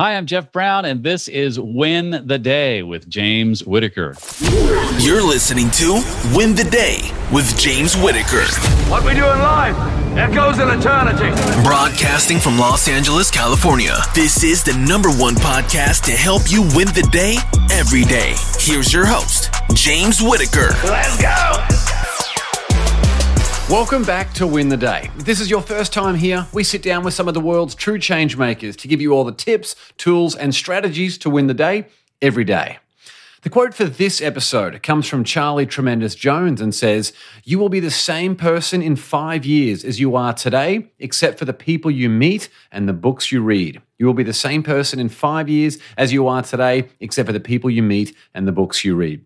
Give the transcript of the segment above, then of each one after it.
Hi, I'm Jeff Brown, and this is Win the Day with James Whitaker. You're listening to Win the Day with James Whitaker. What we do in life echoes in eternity. Broadcasting from Los Angeles, California. This is the number one podcast to help you win the day every day. Here's your host, James Whitaker. Let's go. Welcome back to Win the Day. If this is your first time here, we sit down with some of the world's true change makers to give you all the tips, tools, and strategies to win the day every day. The quote for this episode comes from Charlie Tremendous Jones and says, You will be the same person in five years as you are today, except for the people you meet and the books you read. You will be the same person in five years as you are today, except for the people you meet and the books you read.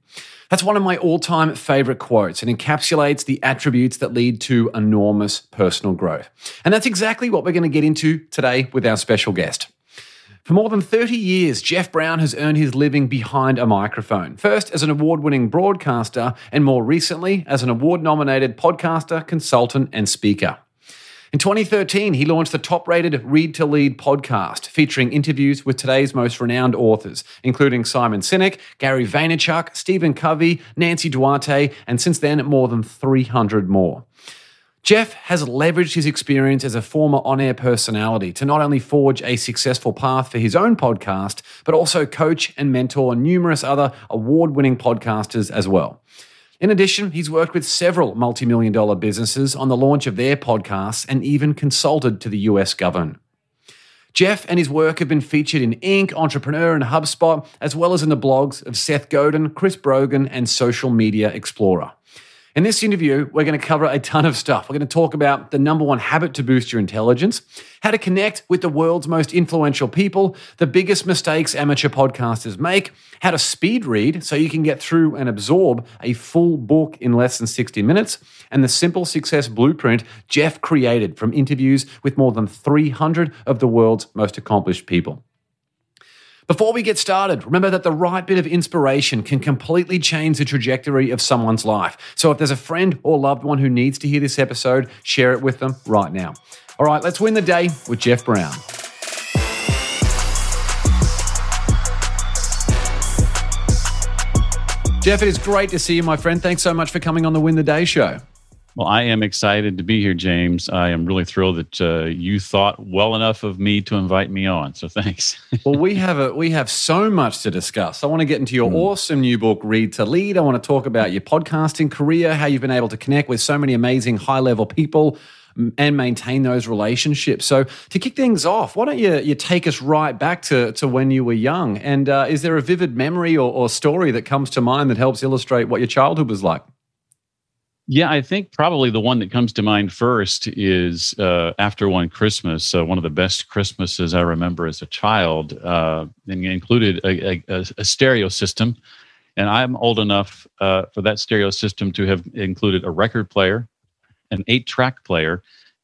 That's one of my all time favorite quotes and encapsulates the attributes that lead to enormous personal growth. And that's exactly what we're going to get into today with our special guest. For more than 30 years, Jeff Brown has earned his living behind a microphone. First as an award winning broadcaster, and more recently as an award nominated podcaster, consultant, and speaker. In 2013, he launched the top rated Read to Lead podcast, featuring interviews with today's most renowned authors, including Simon Sinek, Gary Vaynerchuk, Stephen Covey, Nancy Duarte, and since then, more than 300 more. Jeff has leveraged his experience as a former on air personality to not only forge a successful path for his own podcast, but also coach and mentor numerous other award winning podcasters as well. In addition, he's worked with several multi million dollar businesses on the launch of their podcasts and even consulted to the US government. Jeff and his work have been featured in Inc., Entrepreneur, and HubSpot, as well as in the blogs of Seth Godin, Chris Brogan, and Social Media Explorer. In this interview, we're going to cover a ton of stuff. We're going to talk about the number one habit to boost your intelligence, how to connect with the world's most influential people, the biggest mistakes amateur podcasters make, how to speed read so you can get through and absorb a full book in less than 60 minutes, and the simple success blueprint Jeff created from interviews with more than 300 of the world's most accomplished people. Before we get started, remember that the right bit of inspiration can completely change the trajectory of someone's life. So if there's a friend or loved one who needs to hear this episode, share it with them right now. All right, let's win the day with Jeff Brown. Jeff, it is great to see you, my friend. Thanks so much for coming on the Win the Day show. Well, I am excited to be here, James. I am really thrilled that uh, you thought well enough of me to invite me on. So thanks. well, we have a we have so much to discuss. I want to get into your mm. awesome new book, Read to Lead. I want to talk about your podcasting career, how you've been able to connect with so many amazing high level people and maintain those relationships. So to kick things off, why don't you you take us right back to to when you were young? And uh, is there a vivid memory or, or story that comes to mind that helps illustrate what your childhood was like? Yeah, I think probably the one that comes to mind first is uh, after one Christmas. Uh, one of the best Christmases I remember as a child, uh, and included a, a, a, stereo system. And I'm old enough uh, for that stereo system to have included a record player, an eight-track player,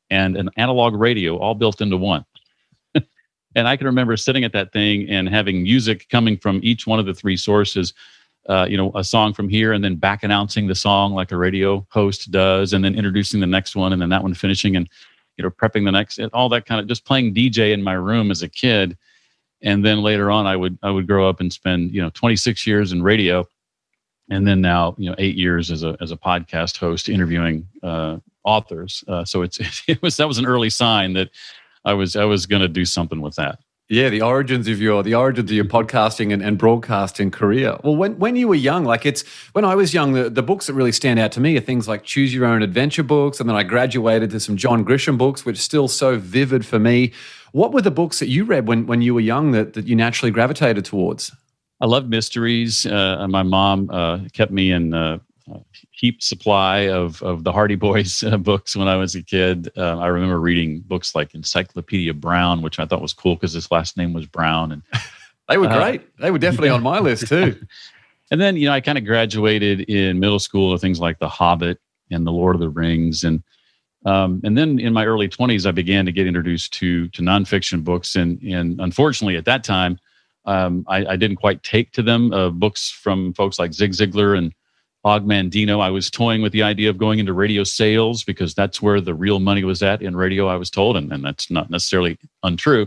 and an analog radio, all built into one. and I can remember sitting at that thing and having music coming from each one of the three sources uh, you know, a song from here and then back announcing the song like a radio host does, and then introducing the next one, and then that one finishing, and you know, prepping the next, all that kind of just playing DJ in my room as a kid, and then later on, I would I would grow up and spend you know 26 years in radio, and then now you know eight years as a as a podcast host interviewing uh, authors. Uh, so it's it was that was an early sign that I was I was going to do something with that. Yeah, the origins of your the origins of your podcasting and, and broadcasting career. Well, when when you were young, like it's when I was young, the, the books that really stand out to me are things like Choose Your Own Adventure books, and then I graduated to some John Grisham books, which still so vivid for me. What were the books that you read when when you were young that, that you naturally gravitated towards? I loved mysteries. Uh, my mom uh, kept me in uh, heap supply of of the Hardy Boys uh, books when I was a kid. Uh, I remember reading books like Encyclopedia Brown, which I thought was cool because his last name was Brown, and they were uh, great. they were definitely yeah. on my list too. and then you know I kind of graduated in middle school to things like The Hobbit and The Lord of the Rings, and um, and then in my early twenties I began to get introduced to to nonfiction books, and and unfortunately at that time. Um, I, I, didn't quite take to them. Uh, books from folks like Zig Ziglar and Og Mandino. I was toying with the idea of going into radio sales because that's where the real money was at in radio, I was told, and, and that's not necessarily untrue.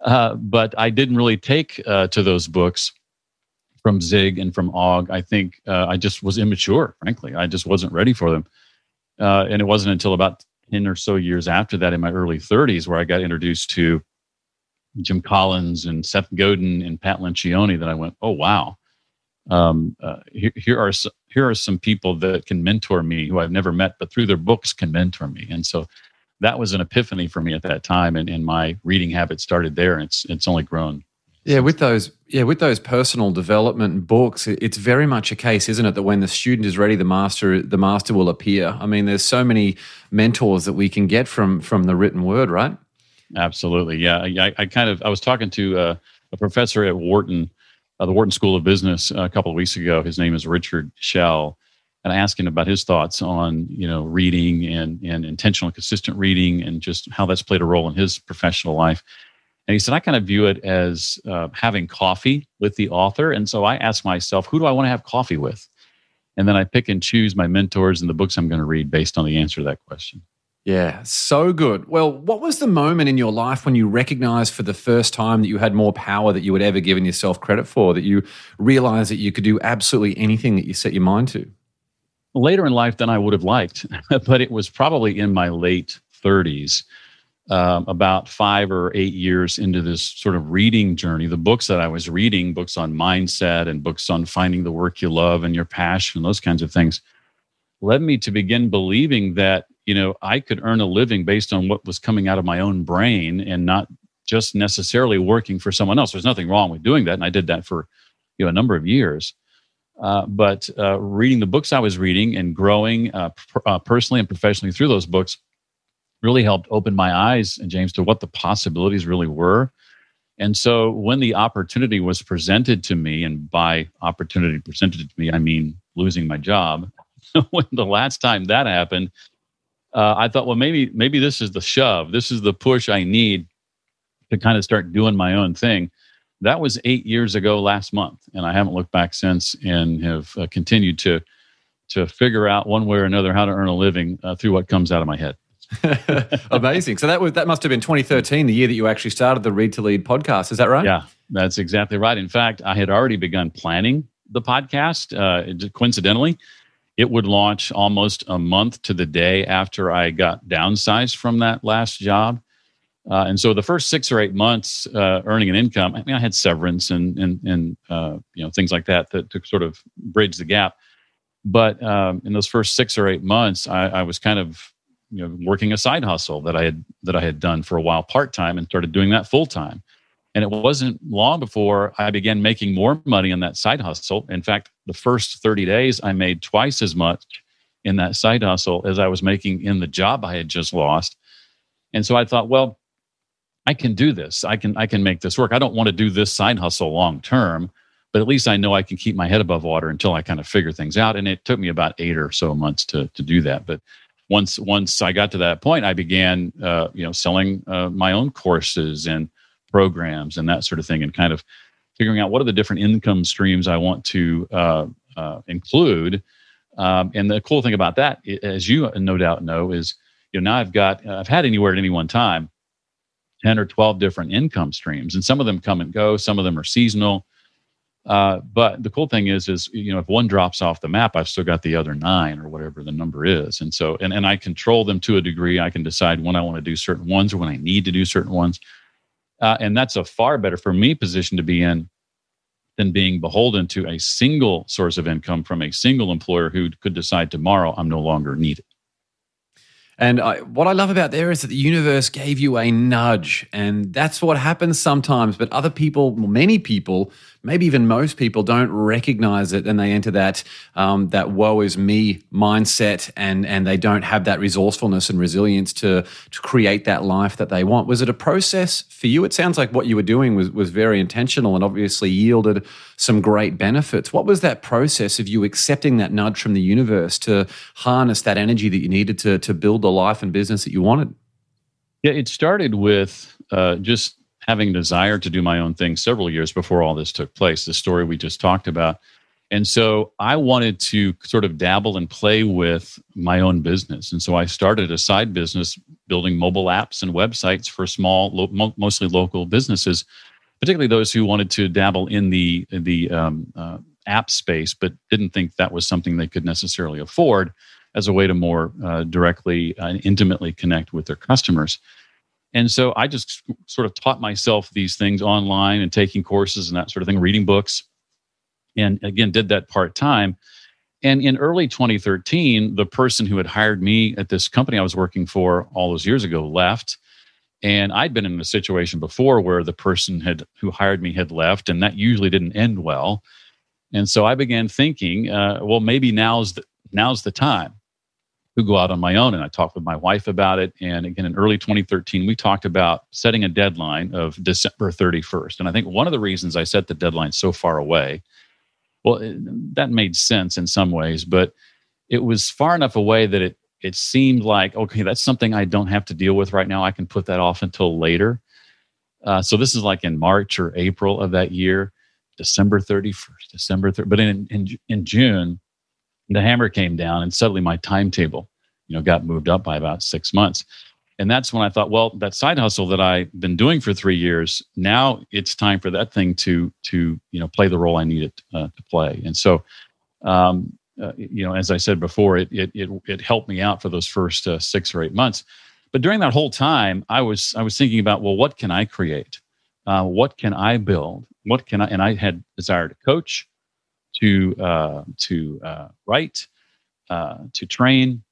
Uh, but I didn't really take uh, to those books from Zig and from Og. I think uh, I just was immature, frankly. I just wasn't ready for them. Uh, and it wasn't until about 10 or so years after that in my early 30s where I got introduced to Jim Collins and Seth Godin and Pat Lencioni that I went, oh, wow. Um, uh, here, here, are here are some people that can mentor me who I've never met, but through their books can mentor me. And so that was an epiphany for me at that time, and, and my reading habit started there. And it's it's only grown. Yeah, with those yeah with those personal development books, it's very much a case, isn't it, that when the student is ready, the master the master will appear. I mean, there's so many mentors that we can get from from the written word, right? Absolutely, yeah. I, I kind of I was talking to uh, a professor at Wharton, uh, the Wharton School of Business, a couple of weeks ago. His name is Richard Shell, and I asked him about his thoughts on you know reading and and intentional consistent reading and just how that's played a role in his professional life. And he said I kind of view it as uh, having coffee with the author, and so I ask myself, who do I want to have coffee with? And then I pick and choose my mentors and the books I'm going to read based on the answer to that question. Yeah, so good. Well, what was the moment in your life when you recognized for the first time that you had more power that you had ever given yourself credit for, that you realized that you could do absolutely anything that you set your mind to? Later in life than I would have liked, but it was probably in my late 30s, um, about five or eight years into this sort of reading journey. The books that I was reading, books on mindset and books on finding the work you love and your passion, those kinds of things, led me to begin believing that you know i could earn a living based on what was coming out of my own brain and not just necessarily working for someone else. There's nothing wrong with doing that and i did that for you know a number of years. Uh, but uh, reading the books i was reading and growing uh, pr- uh, personally and professionally through those books really helped open my eyes and james to what the possibilities really were. And so when the opportunity was presented to me and by opportunity presented to me i mean losing my job when the last time that happened uh, I thought, well, maybe maybe this is the shove. This is the push I need to kind of start doing my own thing. That was eight years ago last month, and I haven't looked back since, and have uh, continued to to figure out one way or another how to earn a living uh, through what comes out of my head. Amazing. So that was that must have been 2013, the year that you actually started the Read to Lead podcast. Is that right? Yeah, that's exactly right. In fact, I had already begun planning the podcast. Uh, coincidentally, it would launch almost a month to the day after I got downsized from that last job. Uh, and so the first six or eight months uh, earning an income, I mean, I had severance and and and uh, you know things like that that to sort of bridge the gap. But um, in those first six or eight months, I, I, was kind of you know working a side hustle that I had that I had done for a while part time and started doing that full time. And it wasn't long before I began making more money on that side hustle. In fact, the first 30 days, I made twice as much in that side hustle as I was making in the job I had just lost. And so I thought, well, I can do this. I can I can make this work. I don't want to do this side hustle long term, but at least I know I can keep my head above water until I kind of figure things out. And it took me about eight or so months to to do that. But once once I got to that point, I began uh, you know selling uh, my own courses and programs and that sort of thing, and kind of figuring out what are the different income streams I want to uh, uh, include. Um, and the cool thing about that, as you no doubt know, is you know now I've got I've had anywhere at any one time ten or twelve different income streams, and some of them come and go, some of them are seasonal. Uh, but the cool thing is, is you know, if one drops off the map, I've still got the other nine or whatever the number is, and so and and I control them to a degree. I can decide when I want to do certain ones or when I need to do certain ones. Uh, and that's a far better for me position to be in than being beholden to a single source of income from a single employer who could decide tomorrow I'm no longer needed. And I, what I love about there is that the universe gave you a nudge, and that's what happens sometimes. But other people, many people, maybe even most people don't recognize it and they enter that um, that woe is me mindset and and they don't have that resourcefulness and resilience to to create that life that they want. Was it a process for you? It sounds like what you were doing was was very intentional and obviously yielded some great benefits. What was that process of you accepting that nudge from the universe to harness that energy that you needed to to build the life and business that you wanted? Yeah it started with uh, just having a desire to do my own thing several years before all this took place, the story we just talked about. And so I wanted to sort of dabble and play with my own business. And so I started a side business building mobile apps and websites for small, lo- mo- mostly local businesses, particularly those who wanted to dabble in the the um, uh, app space, but didn't think that was something they could necessarily afford as a way to more uh, directly and intimately connect with their customers. And so I just sort of taught myself these things online and taking courses and that sort of thing, reading books, and again did that part time and in early 2013, the person who had hired me at this company I was working for all those years ago left. And I'd been in a situation before where the person had who hired me had left, and that usually didn't end well. And so I began thinking, uh, well, maybe now's the, now's the time to go out on my own. And I talked with my wife about it. And again, in early 2013, we talked about setting a deadline of December 31st. And I think one of the reasons I set the deadline so far away well, it, that made sense in some ways, but it was far enough away that it it seemed like okay, that's something I don't have to deal with right now. I can put that off until later. Uh, so this is like in March or April of that year, December thirty first, December 30, But in, in in June, the hammer came down, and suddenly my timetable, you know, got moved up by about six months and that's when I thought, well, that side hustle that I've been doing for three years, now it's time for that thing to to you know play the role I need it uh, to play. And so, um, uh, you know, as I said before, it it it, it helped me out for those first uh, six or eight months. But during that whole time, I was I was thinking about, well, what can I create? Uh, what can I build? What can I? And I had desire to coach, to uh, to uh, write, to train,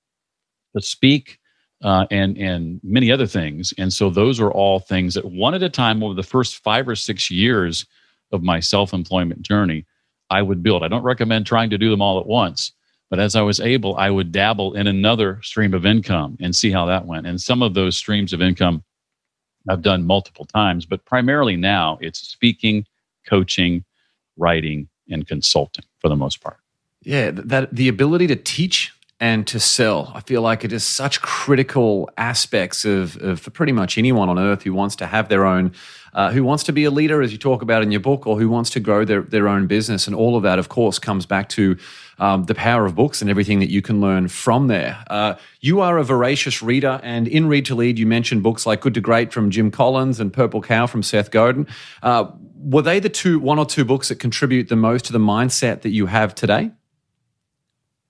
to speak uh, and and many other things. And so those are all things that one at a time over the first five or six years of my self employment journey, I would build. I don't recommend trying to do them all at once, but as I was able, I would dabble in another stream of income and see how that went. And some of those streams of income I've done multiple times, but primarily now it's speaking, coaching, writing, and consulting for the most part. Yeah, that the ability to teach and to sell. I feel like it is such critical aspects of, of for pretty much anyone on earth who wants to have their own, uh, who wants to be a leader, as you talk about in your book, or who wants to grow their, their own business. And all of that, of course, comes back to um, the power of books and everything that you can learn from there. Uh, you are a voracious reader, and in Read to Lead, you mentioned books like Good to Great from Jim Collins and Purple Cow from Seth Godin. Uh, were they the two, one or two books that contribute the most to the mindset that you have today?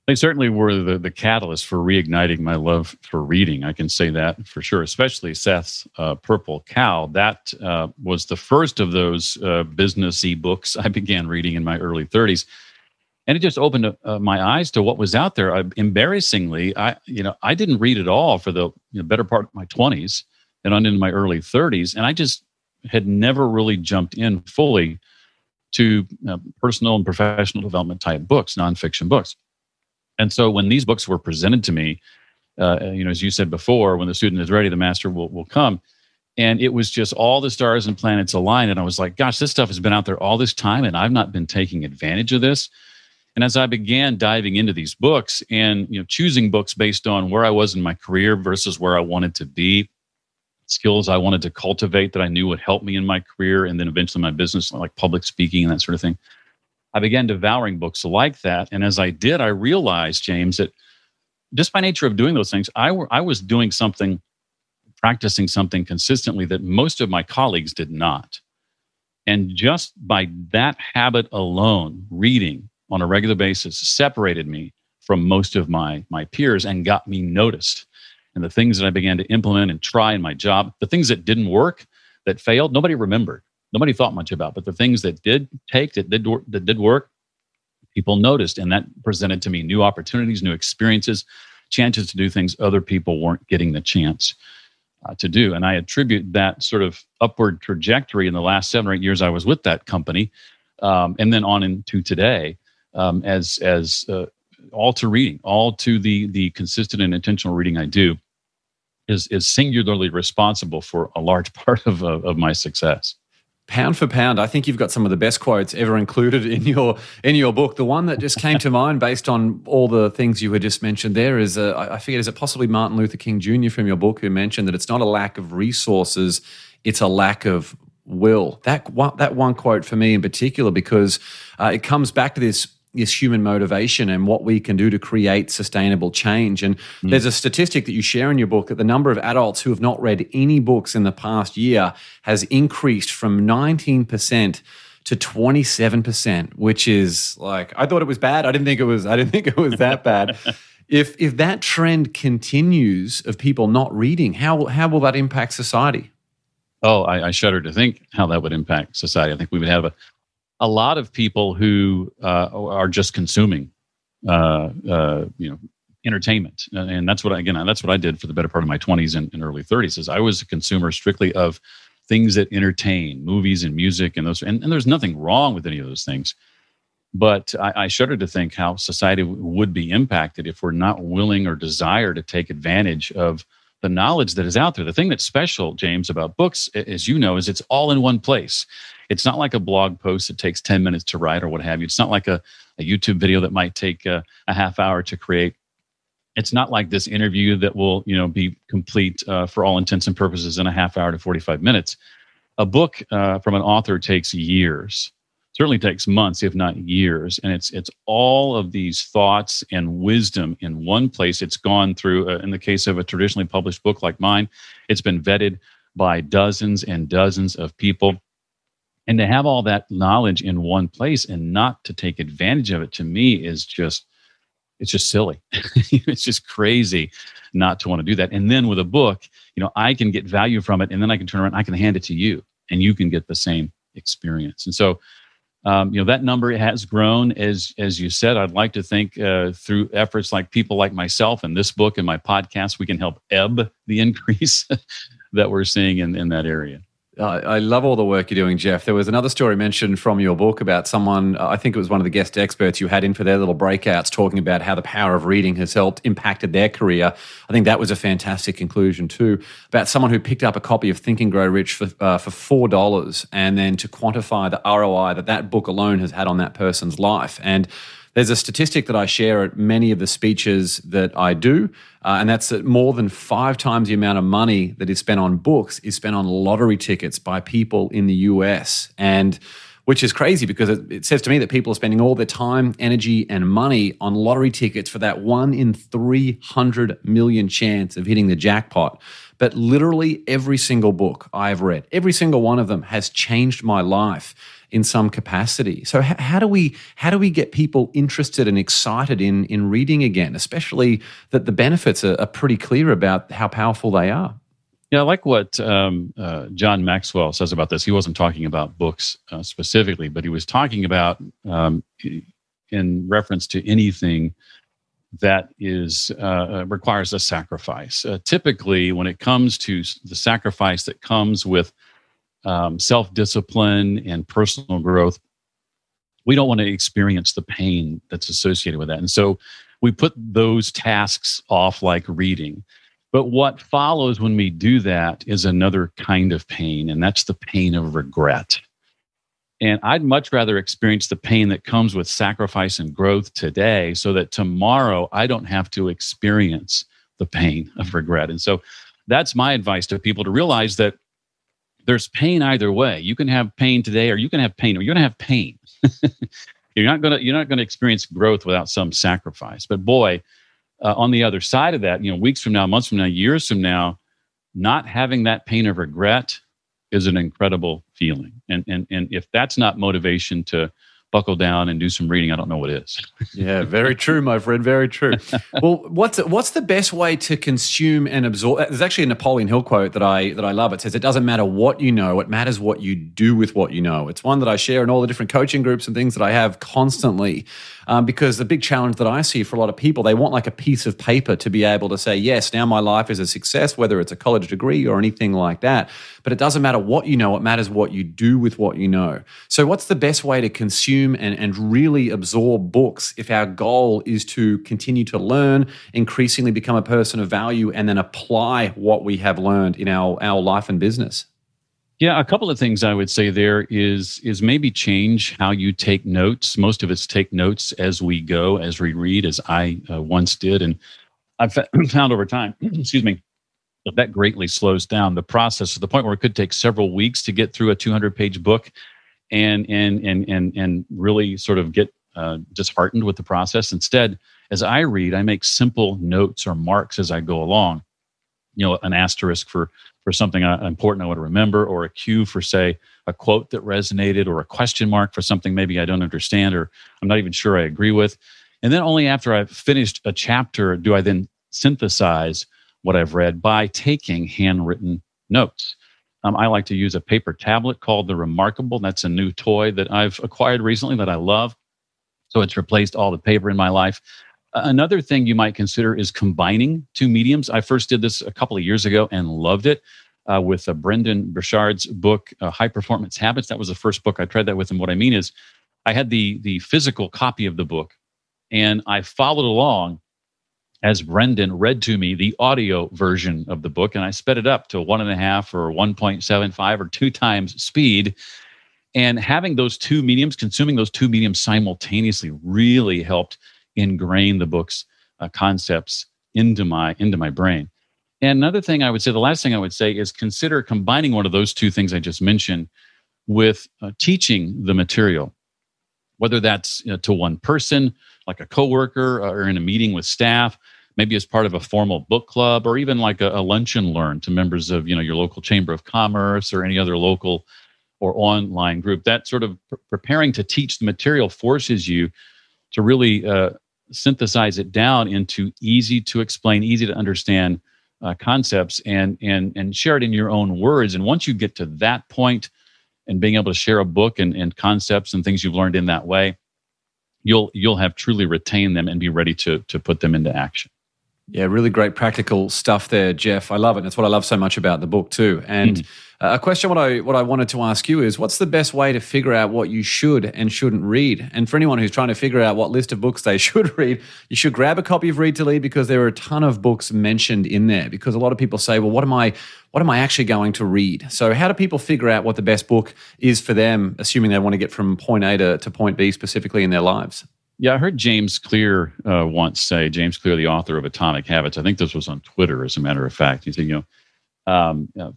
they certainly were the, the catalyst for reigniting my love for reading. I can say that for sure, especially Seth's uh, Purple Cow. That uh, was the first of those uh, businessy books I began reading in my early 30s. And it just opened uh, my eyes to what was out there. I, embarrassingly, I you know I didn't read at all for the you know, better part of my 20s and on into my early 30s, and I just had never really jumped in fully to uh, personal and professional development type books, nonfiction books. And so when these books were presented to me, uh, you know, as you said before, when the student is ready, the master will, will come. And it was just all the stars and planets aligned. And I was like, gosh, this stuff has been out there all this time, and I've not been taking advantage of this. And as I began diving into these books and you know choosing books based on where I was in my career versus where I wanted to be, skills I wanted to cultivate that I knew would help me in my career and then eventually my business, like public speaking and that sort of thing. I began devouring books like that. And as I did, I realized, James, that just by nature of doing those things, I, were, I was doing something, practicing something consistently that most of my colleagues did not. And just by that habit alone, reading on a regular basis separated me from most of my, my peers and got me noticed. And the things that I began to implement and try in my job, the things that didn't work, that failed, nobody remembered nobody thought much about. But the things that did take, that did, that did work, people noticed. And that presented to me new opportunities, new experiences, chances to do things other people weren't getting the chance uh, to do. And I attribute that sort of upward trajectory in the last seven or eight years I was with that company, um, and then on into today, um, as as uh, all to reading, all to the the consistent and intentional reading I do, is is singularly responsible for a large part of of, of my success pound for pound, I think you've got some of the best quotes ever included in your in your book. The one that just came to mind, based on all the things you had just mentioned, there is a, I forget, is it possibly Martin Luther King Jr. from your book who mentioned that it's not a lack of resources, it's a lack of will. That one, that one quote for me in particular, because uh, it comes back to this is human motivation and what we can do to create sustainable change. And mm. there's a statistic that you share in your book that the number of adults who have not read any books in the past year has increased from 19% to 27%, which is like I thought it was bad. I didn't think it was I didn't think it was that bad. if if that trend continues of people not reading, how how will that impact society? Oh, I, I shudder to think how that would impact society. I think we would have a, a lot of people who uh, are just consuming, uh, uh, you know, entertainment, and that's what I, again that's what I did for the better part of my twenties and, and early thirties. Is I was a consumer strictly of things that entertain, movies and music and those. And, and there's nothing wrong with any of those things. But I, I shudder to think how society would be impacted if we're not willing or desire to take advantage of the knowledge that is out there. The thing that's special, James, about books, as you know, is it's all in one place. It's not like a blog post that takes 10 minutes to write or what have you. It's not like a, a YouTube video that might take a, a half hour to create it's not like this interview that will you know be complete uh, for all intents and purposes in a half hour to 45 minutes a book uh, from an author takes years certainly takes months if not years and it's it's all of these thoughts and wisdom in one place it's gone through uh, in the case of a traditionally published book like mine it's been vetted by dozens and dozens of people and to have all that knowledge in one place and not to take advantage of it to me is just it's just silly. it's just crazy not to want to do that. And then with a book, you know, I can get value from it, and then I can turn around, I can hand it to you, and you can get the same experience. And so, um, you know, that number has grown as as you said. I'd like to think uh, through efforts like people like myself and this book and my podcast, we can help ebb the increase that we're seeing in in that area. I love all the work you're doing, Jeff. There was another story mentioned from your book about someone, I think it was one of the guest experts you had in for their little breakouts, talking about how the power of reading has helped impacted their career. I think that was a fantastic conclusion, too, about someone who picked up a copy of Think and Grow Rich for, uh, for $4 and then to quantify the ROI that that book alone has had on that person's life. And there's a statistic that I share at many of the speeches that I do, uh, and that's that more than five times the amount of money that is spent on books is spent on lottery tickets by people in the US. And which is crazy because it, it, says to me that people are spending all their time, energy, and money on lottery tickets for that one in 300 million chance of hitting the jackpot. But literally every single book I've read, every single one of them has changed my life in some capacity. So h- how do we how do we get people interested and excited in in reading again, especially that the benefits are, are pretty clear about how powerful they are? Yeah, I like what um, uh, John Maxwell says about this. He wasn't talking about books uh, specifically, but he was talking about um, in reference to anything that is uh, uh requires a sacrifice. Uh, typically, when it comes to the sacrifice that comes with um, self discipline and personal growth, we don't want to experience the pain that's associated with that. And so we put those tasks off like reading. But what follows when we do that is another kind of pain, and that's the pain of regret. And I'd much rather experience the pain that comes with sacrifice and growth today so that tomorrow I don't have to experience the pain of regret. And so that's my advice to people to realize that there's pain either way. You can have pain today, or you can have pain, or you're going to have pain. you're not going to you're not going to experience growth without some sacrifice. But boy, uh, on the other side of that, you know, weeks from now, months from now, years from now, not having that pain of regret is an incredible feeling. And and and if that's not motivation to buckle down and do some reading. I don't know what is. yeah, very true, my friend. Very true. well, what's what's the best way to consume and absorb? There's actually a Napoleon Hill quote that I that I love. It says, "It doesn't matter what you know; it matters what you do with what you know." It's one that I share in all the different coaching groups and things that I have constantly. Um, because the big challenge that I see for a lot of people, they want like a piece of paper to be able to say, yes, now my life is a success, whether it's a college degree or anything like that. But it doesn't matter what you know, it matters what you do with what you know. So, what's the best way to consume and, and really absorb books if our goal is to continue to learn, increasingly become a person of value, and then apply what we have learned in our, our life and business? Yeah, a couple of things I would say there is is maybe change how you take notes. Most of us take notes as we go, as we read, as I uh, once did, and I've found over time, excuse me, that greatly slows down the process to the point where it could take several weeks to get through a 200 page book, and and and and and really sort of get uh, disheartened with the process. Instead, as I read, I make simple notes or marks as I go along. You know, an asterisk for for something uh, important I want to remember, or a cue for say a quote that resonated, or a question mark for something maybe I don't understand or I'm not even sure I agree with. And then only after I've finished a chapter do I then synthesize what I've read by taking handwritten notes. Um, I like to use a paper tablet called the Remarkable. That's a new toy that I've acquired recently that I love. So it's replaced all the paper in my life. Another thing you might consider is combining two mediums. I first did this a couple of years ago and loved it uh, with uh, Brendon Burchard's book, uh, High Performance Habits. That was the first book I tried that with. And what I mean is, I had the the physical copy of the book, and I followed along as Brendon read to me the audio version of the book, and I sped it up to one and a half or 1.75 or two times speed. And having those two mediums, consuming those two mediums simultaneously, really helped ingrain the book's uh, concepts into my into my brain. And another thing I would say, the last thing I would say is consider combining one of those two things I just mentioned with uh, teaching the material, whether that's you know, to one person, like a coworker, uh, or in a meeting with staff, maybe as part of a formal book club, or even like a, a lunch and learn to members of you know your local chamber of commerce or any other local or online group. That sort of pr- preparing to teach the material forces you to really uh, synthesize it down into easy to explain, easy to understand uh, concepts, and and and share it in your own words. And once you get to that point, and being able to share a book and, and concepts and things you've learned in that way, you'll you'll have truly retained them and be ready to to put them into action. Yeah, really great practical stuff there, Jeff. I love it. That's what I love so much about the book too. And uh, a question what I what I wanted to ask you is, what's the best way to figure out what you should and shouldn't read? And for anyone who's trying to figure out what list of books they should read, you should grab a copy of Read to Lead because there are a ton of books mentioned in there. Because a lot of people say, well, what am I what am I actually going to read? So how do people figure out what the best book is for them, assuming they want to get from point A to, to point B specifically in their lives? Yeah, I heard James Clear uh, once say, James Clear, the author of Atomic Habits. I think this was on Twitter, as a matter of fact. He said, you know, um, you know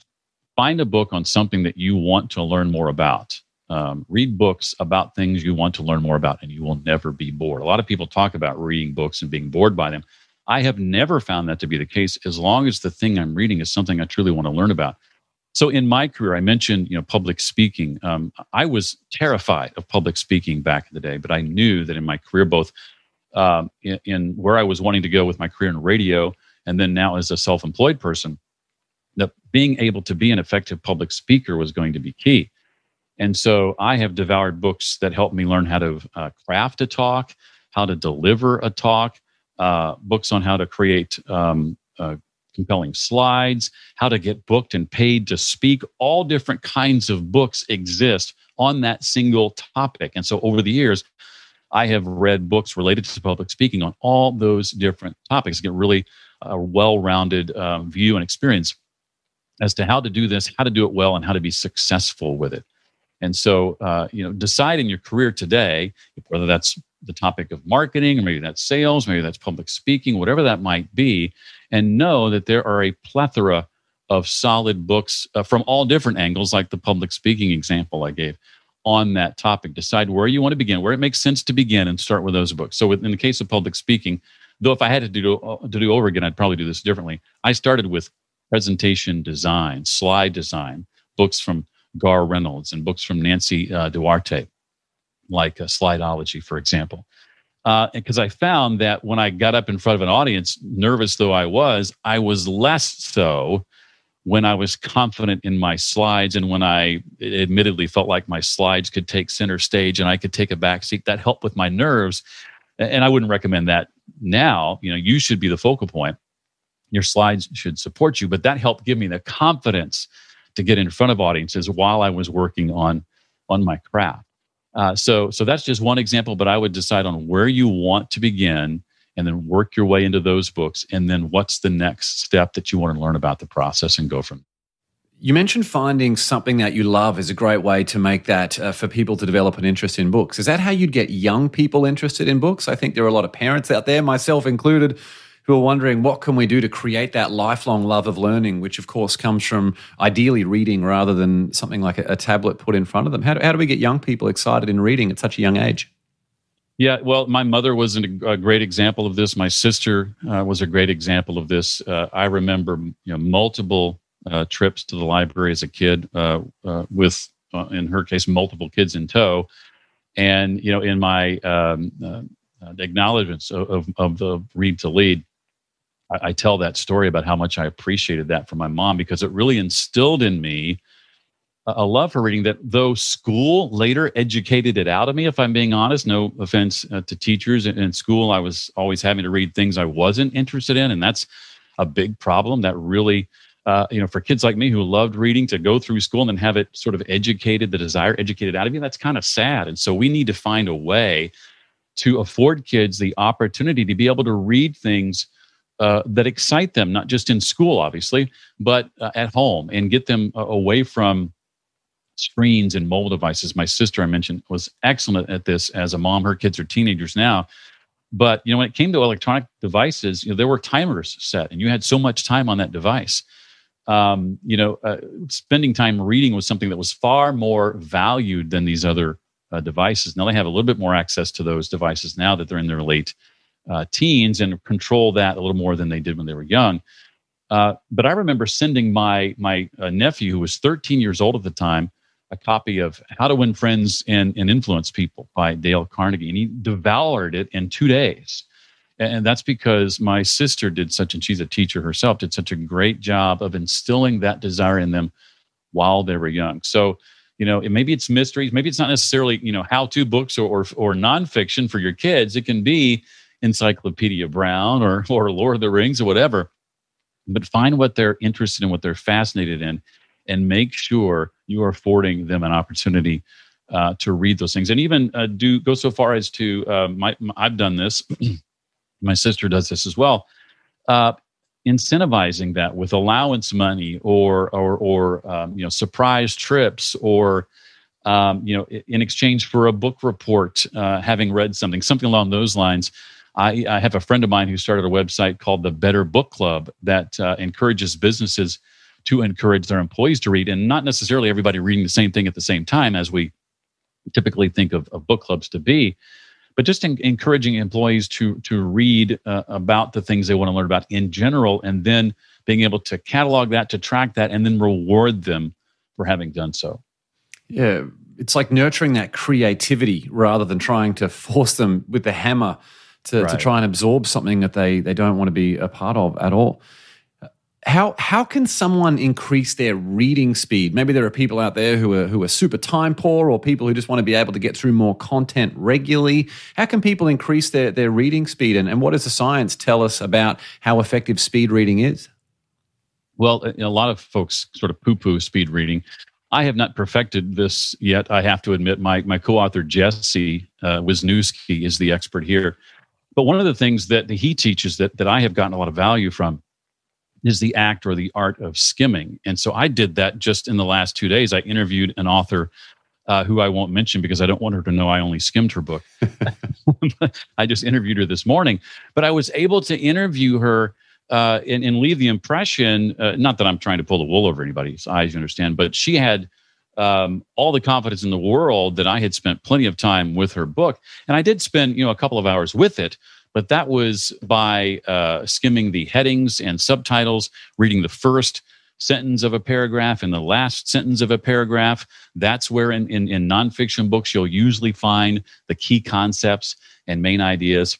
find a book on something that you want to learn more about. Um, read books about things you want to learn more about, and you will never be bored. A lot of people talk about reading books and being bored by them. I have never found that to be the case as long as the thing I'm reading is something I truly want to learn about. So in my career, I mentioned you know public speaking. Um, I was terrified of public speaking back in the day, but I knew that in my career, both um, in, in, where I was wanting to go with my career in radio, and then now as a self-employed person, that being able to be an effective public speaker was going to be key. And so I have devoured books that help me learn how to uh, craft a talk, how to deliver a talk, uh, books on how to create um, uh, compelling slides, how to get booked and paid to speak. All different kinds of books exist on that single topic. And so over the years, I have read books related to public speaking on all those different topics, get really a well rounded um, view and experience as to how to do this, how to do it well, and how to be successful with it. And so, uh, you know, decide in your career today, whether that's the topic of marketing, or maybe that's sales, maybe that's public speaking, whatever that might be, and know that there are a plethora of solid books uh, from all different angles, like the public speaking example I gave on that topic. Decide where you want to begin, where it makes sense to begin, and start with those books. So, in the case of public speaking, though if I had to do uh, to do over again, I'd probably do this differently. I started with presentation design, slide design, books from Garr Reynolds and books from Nancy uh, Duarte, like uh, Slideology, for example because uh, I found that when I got up in front of an audience, nervous though I was, I was less so when I was confident in my slides and when I admittedly felt like my slides could take center stage and I could take a back seat. That helped with my nerves. And I wouldn't recommend that now. You know, you should be the focal point. Your slides should support you, but that helped give me the confidence to get in front of audiences while I was working on on my craft. Uh, so, so that's just one example, but I would decide on where you want to begin and then work your way into those books. And then what's the next step that you want to learn about the process and go from you mentioned finding something that you love is a great way to make that uh, for people to develop an interest in books. Is that how you'd get young people interested in books? I think there are a lot of parents out there, myself included, who are wondering what can we do to create that lifelong love of learning, which of course comes from ideally reading rather than something like a, a tablet put in front of them. How do, how do we get young people excited in reading at such a young age? Yeah, well, my mother was an, a great example of this. My sister uh, was a great example of this. Uh, I remember you know, multiple uh, trips to the library as a kid uh, uh, with, uh, in her case, multiple kids in tow. And, you know, in my um, acknowledgments of, of, of, the read to lead, I, I tell that story about how much I appreciated that from my mom because it really instilled in me a love for reading that though school later educated it out of me if i'm being honest no offense uh, to teachers in, in, school i was always having to read things i wasn't interested in and that's a big problem that really uh, you know for kids like me who loved reading to go through school and then have it sort of educated the desire educated out of you that's kind of sad and so we need to find a way to afford kids the opportunity to be able to read things uh, that excite them, not just in school, obviously, but uh, at home and get them uh, away from screens and mobile devices. My sister, I mentioned, was excellent at this as a mom. Her kids are teenagers now. But you know, when it came to electronic devices, you know, there were timers set, and you had so much time on that device. Um, you know, uh, spending time reading was something that was far more valued than these other uh, devices. Now they have a little bit more access to those devices now that they're in their late uh, teens and control that a little more than they did when they were young. Uh, but I remember sending my my uh, nephew, who was 13 years old at the time, a copy of How to Win Friends and, and Influence People by Dale Carnegie, and he devoured it in two days. And that's because my sister did such, and she's a teacher herself, did such a great job of instilling that desire in them while they were young. So, you know, maybe it's mysteries, maybe it's not necessarily, you know, how-to books or, or, or nonfiction for your kids. It can be Encyclopedia Brown or, or Lord of the Rings or whatever. But find what they're interested in, what they're fascinated in, and make sure you are affording them an opportunity uh, to read those things and even uh, do go so far as to uh, my, my, I've done this. my sister does this as well. Uh, incentivizing that with allowance money or or or um, you know surprise trips or um, you know in exchange for a book report, uh, having read something, something along those lines. I, I, have a friend of mine who started a website called the Better Book Club that uh, encourages businesses to encourage their employees to read and not necessarily everybody reading the same thing at the same time as we typically think of, of book clubs to be but just in, encouraging employees to to read uh, about the things they want to learn about in general and then being able to catalog that to track that and then reward them for having done so. Yeah it's like nurturing that creativity rather than trying to force them with the hammer to, right. to try and absorb something that they they don't want to be a part of at all how how can someone increase their reading speed? Maybe there are people out there who are who are super time poor, or people who just want to be able to get through more content regularly. How can people increase their their reading speed? And, and what does the science tell us about how effective speed reading is? Well, a lot of folks sort of poo poo speed reading. I have not perfected this yet. I have to admit, my my co-author Jesse uh, Wisnewski is the expert here. But one of the things that he teaches that that I have gotten a lot of value from is the act or the art of skimming. And so I did that just in the last two days. I interviewed an author uh, who I won't mention because I don't want her to know I only skimmed her book. I just interviewed her this morning, but I was able to interview her uh, and, and, leave the impression uh, not that I'm trying to pull the wool over anybody's eyes, you understand, but she had um, all the confidence in the world that I had spent plenty of time with her book. And I did spend, you know, a couple of hours with it, but that was by uh, skimming the headings and subtitles, reading the first sentence of a paragraph and the last sentence of a paragraph. That's where in, in, in nonfiction books you'll usually find the key concepts and main ideas.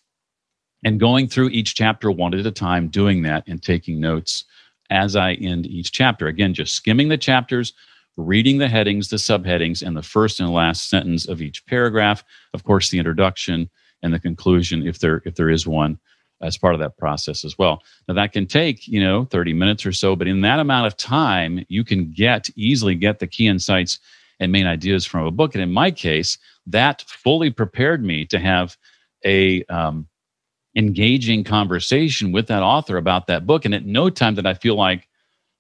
And going through each chapter one at a time, doing that and taking notes as I end each chapter. Again, just skimming the chapters, reading the headings, the subheadings, and the first and last sentence of each paragraph. Of course, the introduction and the conclusion if there if there is one as part of that process as well. Now that can take, you know, 30 minutes or so, but in that amount of time, you can get easily get the key insights and main ideas from a book. And in my case, that fully prepared me to have a um, engaging conversation with that author about that book. And at no time did I feel like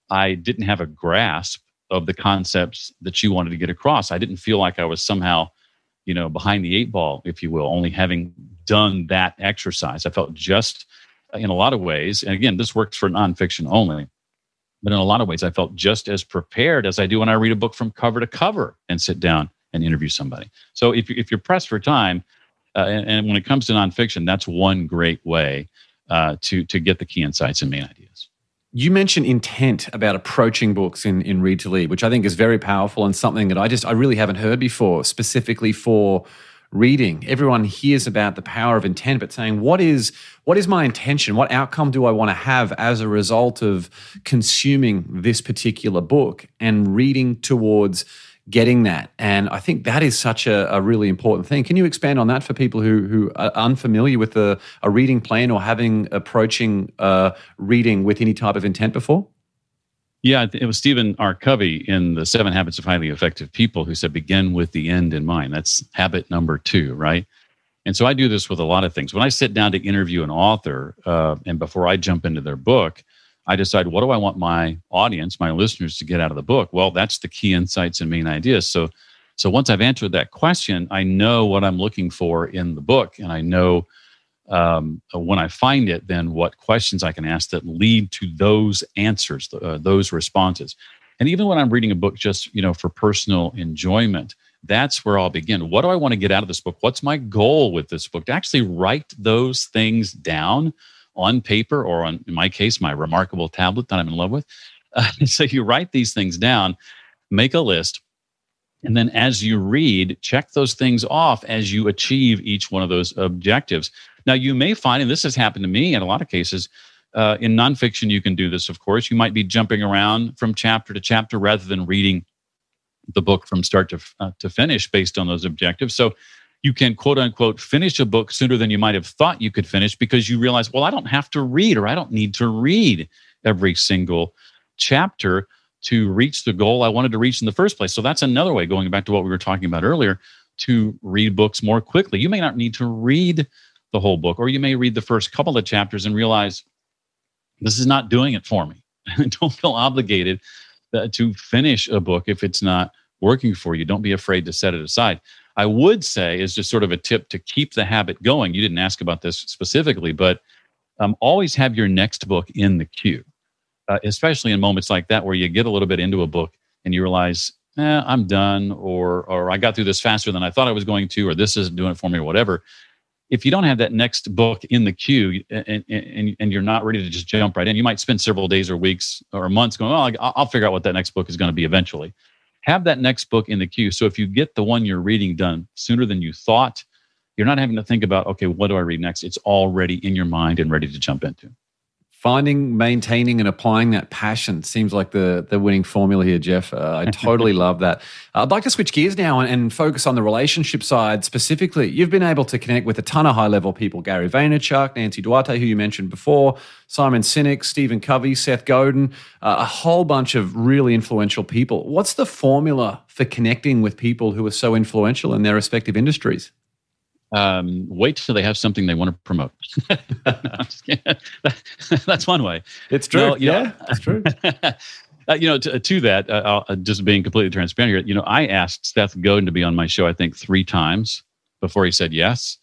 I didn't have a grasp of the concepts that you wanted to get across. I didn't feel like I was somehow you know, behind the eight ball, if you will, only having done that exercise. I felt just in a lot of ways, and again, this works for nonfiction only, but in a lot of ways, I felt just as prepared as I do when I read a book from cover to cover and sit down and interview somebody. So if, if you're pressed for time, Uh, and, and, when it comes to nonfiction, that's one great way uh, to to get the key insights and main ideas. You mentioned intent about approaching books in, in Read to Lead, which I think is very powerful and something that I just I really haven't heard before, specifically for reading. Everyone hears about the power of intent, but saying what is what is my intention? What outcome do I want to have as a result of consuming this particular book and reading towards getting that. And I think that is such a, a, really important thing. Can you expand on that for people who, who are unfamiliar with a, a reading plan or having approaching uh, reading with any type of intent before? Yeah, it was Stephen R. Covey in The Seven Habits of Highly Effective People who said, begin with the end in mind. That's habit number two, right? And so I do this with a lot of things. When I sit down to interview an author, uh, and before I jump into their book, I decide what do I want my audience, my listeners to get out of the book? Well, that's the key insights and main ideas. So so once I've answered that question, I know what I'm looking for in the book, and I know um, when I find it, then what questions I can ask that lead to those answers, uh, those responses. And even when I'm reading a book just you know for personal enjoyment, that's where I'll begin. What do I want to get out of this book? What's my goal with this book? To actually write those things down on paper or on, in my case, my remarkable tablet that I'm in love with. Uh, so you write these things down, make a list, and then as you read, check those things off as you achieve each one of those objectives. Now, you may find, and this has happened to me in a lot of cases, uh, in nonfiction, you can do this, of course. You might be jumping around from chapter to chapter rather than reading the book from start to, uh, to finish based on those objectives. So you can quote unquote finish a book sooner than you might have thought you could finish because you realize, well, I don't have to read or I don't need to read every single chapter to reach the goal I wanted to reach in the first place. So that's another way, going back to what we were talking about earlier, to read books more quickly. You may not need to read the whole book, or you may read the first couple of chapters and realize this is not doing it for me. don't feel obligated uh, to finish a book if it's not working for you. Don't be afraid to set it aside. I would say is just sort of a tip to keep the habit going. You didn't ask about this specifically, but um, always have your next book in the queue, uh, especially in moments like that where you get a little bit into a book and you realize, eh, I'm done, or or I got through this faster than I thought I was going to, or this isn't doing it for me, or whatever. If you don't have that next book in the queue and, and, and you're not ready to just jump right in, you might spend several days or weeks or months going, oh, I'll, I'll figure out what that next book is going to be eventually have that next book in the queue. So if you get the one you're reading done sooner than you thought, you're not having to think about, okay, what do I read next? It's already in your mind and ready to jump into finding, maintaining, and applying that passion seems like the the winning formula here, Jeff. Uh, I totally love that. I'd like to switch gears now and, and, focus on the relationship side specifically. You've been able to connect with a ton of high level people: Gary Vaynerchuk, Nancy Duarte, who you mentioned before, Simon Sinek, Stephen Covey, Seth Godin, uh, a whole bunch of really influential people. What's the formula for connecting with people who are so influential in their respective industries? Um, wait till they have something they want to promote. That's one way. It's true. No, yeah, know, it's true. Uh, you know, to, to that, uh, uh, just being completely transparent here, you know, I asked Seth Godin to be on my show, I think three times before he said yes.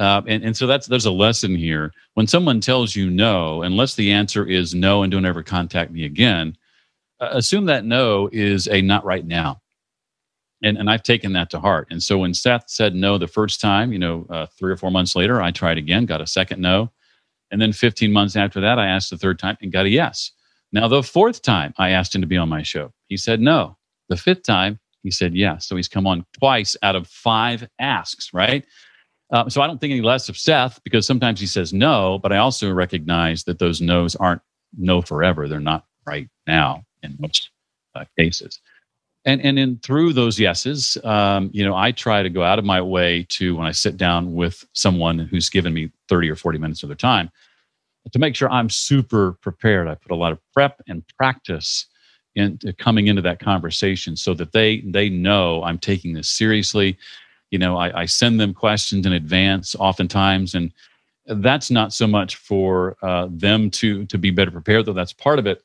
Uh, and, and so that's there's a lesson here. When someone tells you no, unless the answer is no and don't ever contact me again, uh, assume that no is a not right now and, and I've taken that to heart. And so when Seth said no the first time, you know, uh, three or four months later, I tried again, got a second no. And then 15 months after that, I asked the third time and got a yes. Now, the fourth time I asked him to be on my show, he said no. The fifth time, he said yes. So he's come on twice out of five asks, right? Uh, so I don't think any less of Seth because sometimes he says no, but I also recognize that those no's aren't no forever. They're not right now in most uh, cases and and in through those yeses um, you know i try to go out of my way to when i sit down with someone who's given me 30 or 40 minutes of their time to make sure i'm super prepared. I put a lot of prep and practice into coming into that conversation so that they they know i'm taking this seriously. You know i, I send them questions in advance oftentimes and that's not so much for uh, them to to be better prepared though that's part of it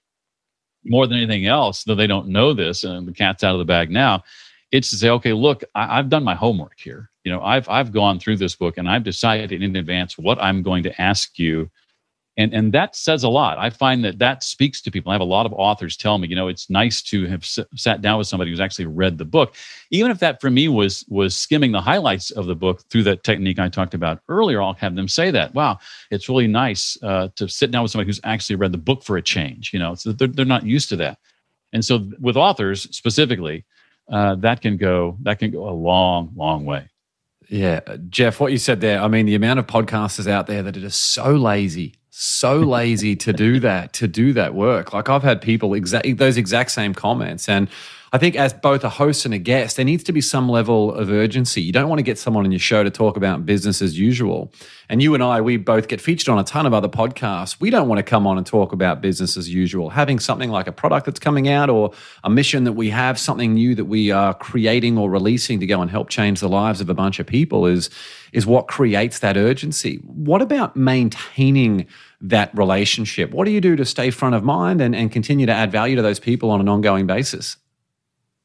more than anything else, though they don't know this, and the cat's out of the bag now, it's to say, okay, look, I, have done my homework here. You know, I've I've gone through this book and I've decided in advance what I'm going to ask you, and and that says a lot. I find that that speaks to people. I have a lot of authors tell me you know it's nice to have s- sat down with somebody who's actually read the book. Even if that for me was was skimming the highlights of the book through that technique i talked about earlier i'll have them say that wow it's really nice uh, to sit down with somebody who's actually read the book for a change you know? So they're, they're not used to that. And so with authors specifically uh, that can go that can go a long long way. Yeah, Jeff, what you said there, I mean, the amount of podcasters out there that are just so lazy, so lazy to do that, to do that work. Like I've had people exactly those exact same comments. And I think as both a host and a guest, there needs to be some level of urgency. You don't want to get someone on your show to talk about business as usual. And you and I, we both get featured on a ton of other podcasts. We don't want to come on and talk about business as usual. Having something like a product that's coming out or a mission that we have, something new that we are creating or releasing to go and help change the lives of a bunch of people is is what creates that urgency. What about maintaining that relationship? What do you do to stay front of mind and, and continue to add value to those people on an ongoing basis?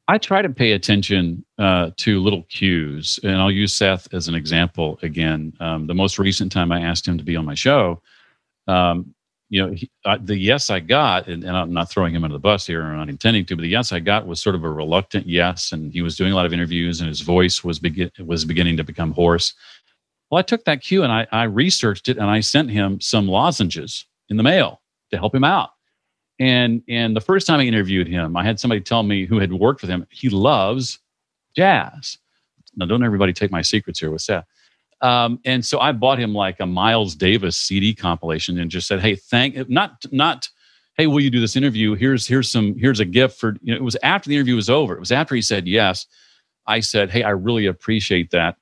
I try to pay attention uh, to little cues, and I'll use Seth as an example again. Um, the most recent time I asked him to be on my show, um, you know, he, uh, the yes I got, and, and, I'm not throwing him under the bus here, or not intending to, but the yes I got was sort of a reluctant yes, and he was doing a lot of interviews, and his voice was begin was beginning to become hoarse. Well, I took that cue and I, I researched it, and I sent him some lozenges in the mail to help him out. And and the first time I interviewed him, I had somebody tell me who had worked with him, he loves jazz. Now, don't everybody take my secrets here with Seth. Um, and so I bought him like a Miles Davis CD compilation and just said, "Hey, thank not not, hey, will you do this interview? Here's here's some here's a gift for you know." It was after the interview was over. It was after he said yes. I said, "Hey, I really appreciate that.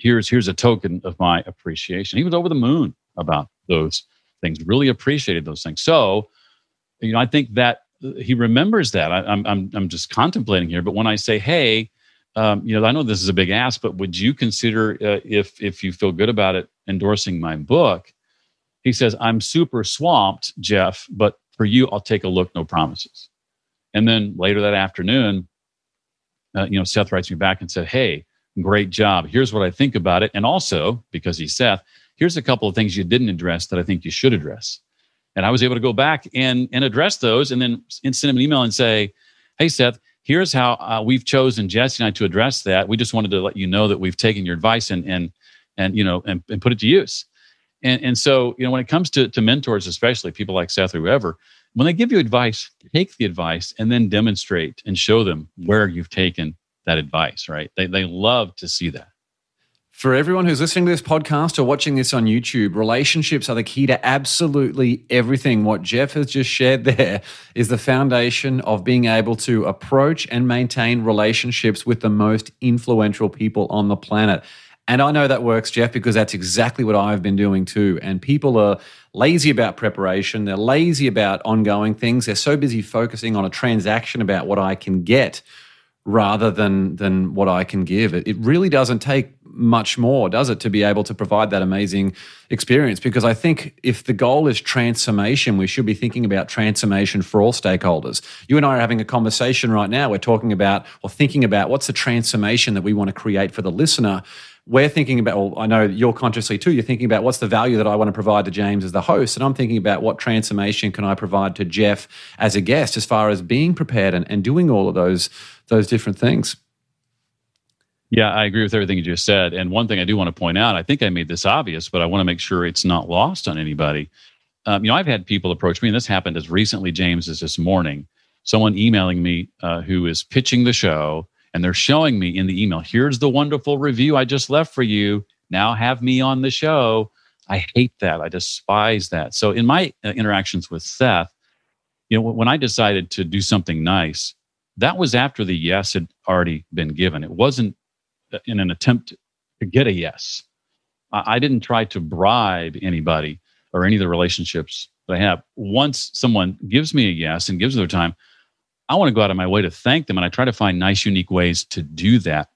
Here's here's a token of my appreciation." He was over the moon about those things. Really appreciated those things. So you know, I think that he remembers that. I, am I'm I'm just contemplating here. But when I say, hey, um, you know, I know this is a big ask, but would you consider uh, if if you feel good about it endorsing my book? He says, I'm super swamped, Jeff, but for you, I'll take a look. No promises. And then later that afternoon, uh, you know, Seth writes me back and said, hey, great job. Here's what I think about it. And also, because he's Seth, here's a couple of things you didn't address that I think you should address and I was able to go back and and address those, and then send him an email and say, "Hey, Seth, here's how uh, we've chosen Jesse and I to address that. We just wanted to let you know that we've taken your advice and and and you know and, and put it to use." And and so you know when it comes to to mentors, especially people like Seth or whoever, when they give you advice, take the advice and then demonstrate and show them where you've taken that advice. Right? They they love to see that. For everyone who's listening to this podcast or watching this on YouTube, relationships are the key to absolutely everything. What Jeff has just shared there is the foundation of being able to approach and maintain relationships with the most influential people on the planet. And I know that works, Jeff, because that's exactly what I've been doing too. And people are lazy about preparation, they're lazy about ongoing things, they're so busy focusing on a transaction about what I can get rather than than what I can give. It, it really doesn't take much more, does it, to be able to provide that amazing experience? Because I think if the goal is transformation, we should be thinking about transformation for all stakeholders. You and I are having a conversation right now. We're talking about or thinking about what's the transformation that we want to create for the listener. We're thinking about, well, I know you're consciously too, you're thinking about what's the value that I want to provide to James as the host. And I'm thinking about what transformation can I provide to Jeff as a guest as far as being prepared and, and doing all of those, those different things. Yeah, I agree with everything you just said. And one thing I do want to point out, I think I made this obvious, but I want to make sure it's not lost on anybody. Um, you know, I've had people approach me, and this happened as recently, James, as this morning. Someone emailing me uh, who is pitching the show, and they're showing me in the email, here's the wonderful review I just left for you. Now have me on the show. I hate that. I despise that. So in my uh, interactions with Seth, you know, when I decided to do something nice, that was after the yes had already been given. It wasn't in an attempt to get a yes. I didn't try to bribe anybody or any of the relationships that I have. Once someone gives me a yes and gives their time, I want to go out of my way to thank them. And I try to find nice, unique ways to do that.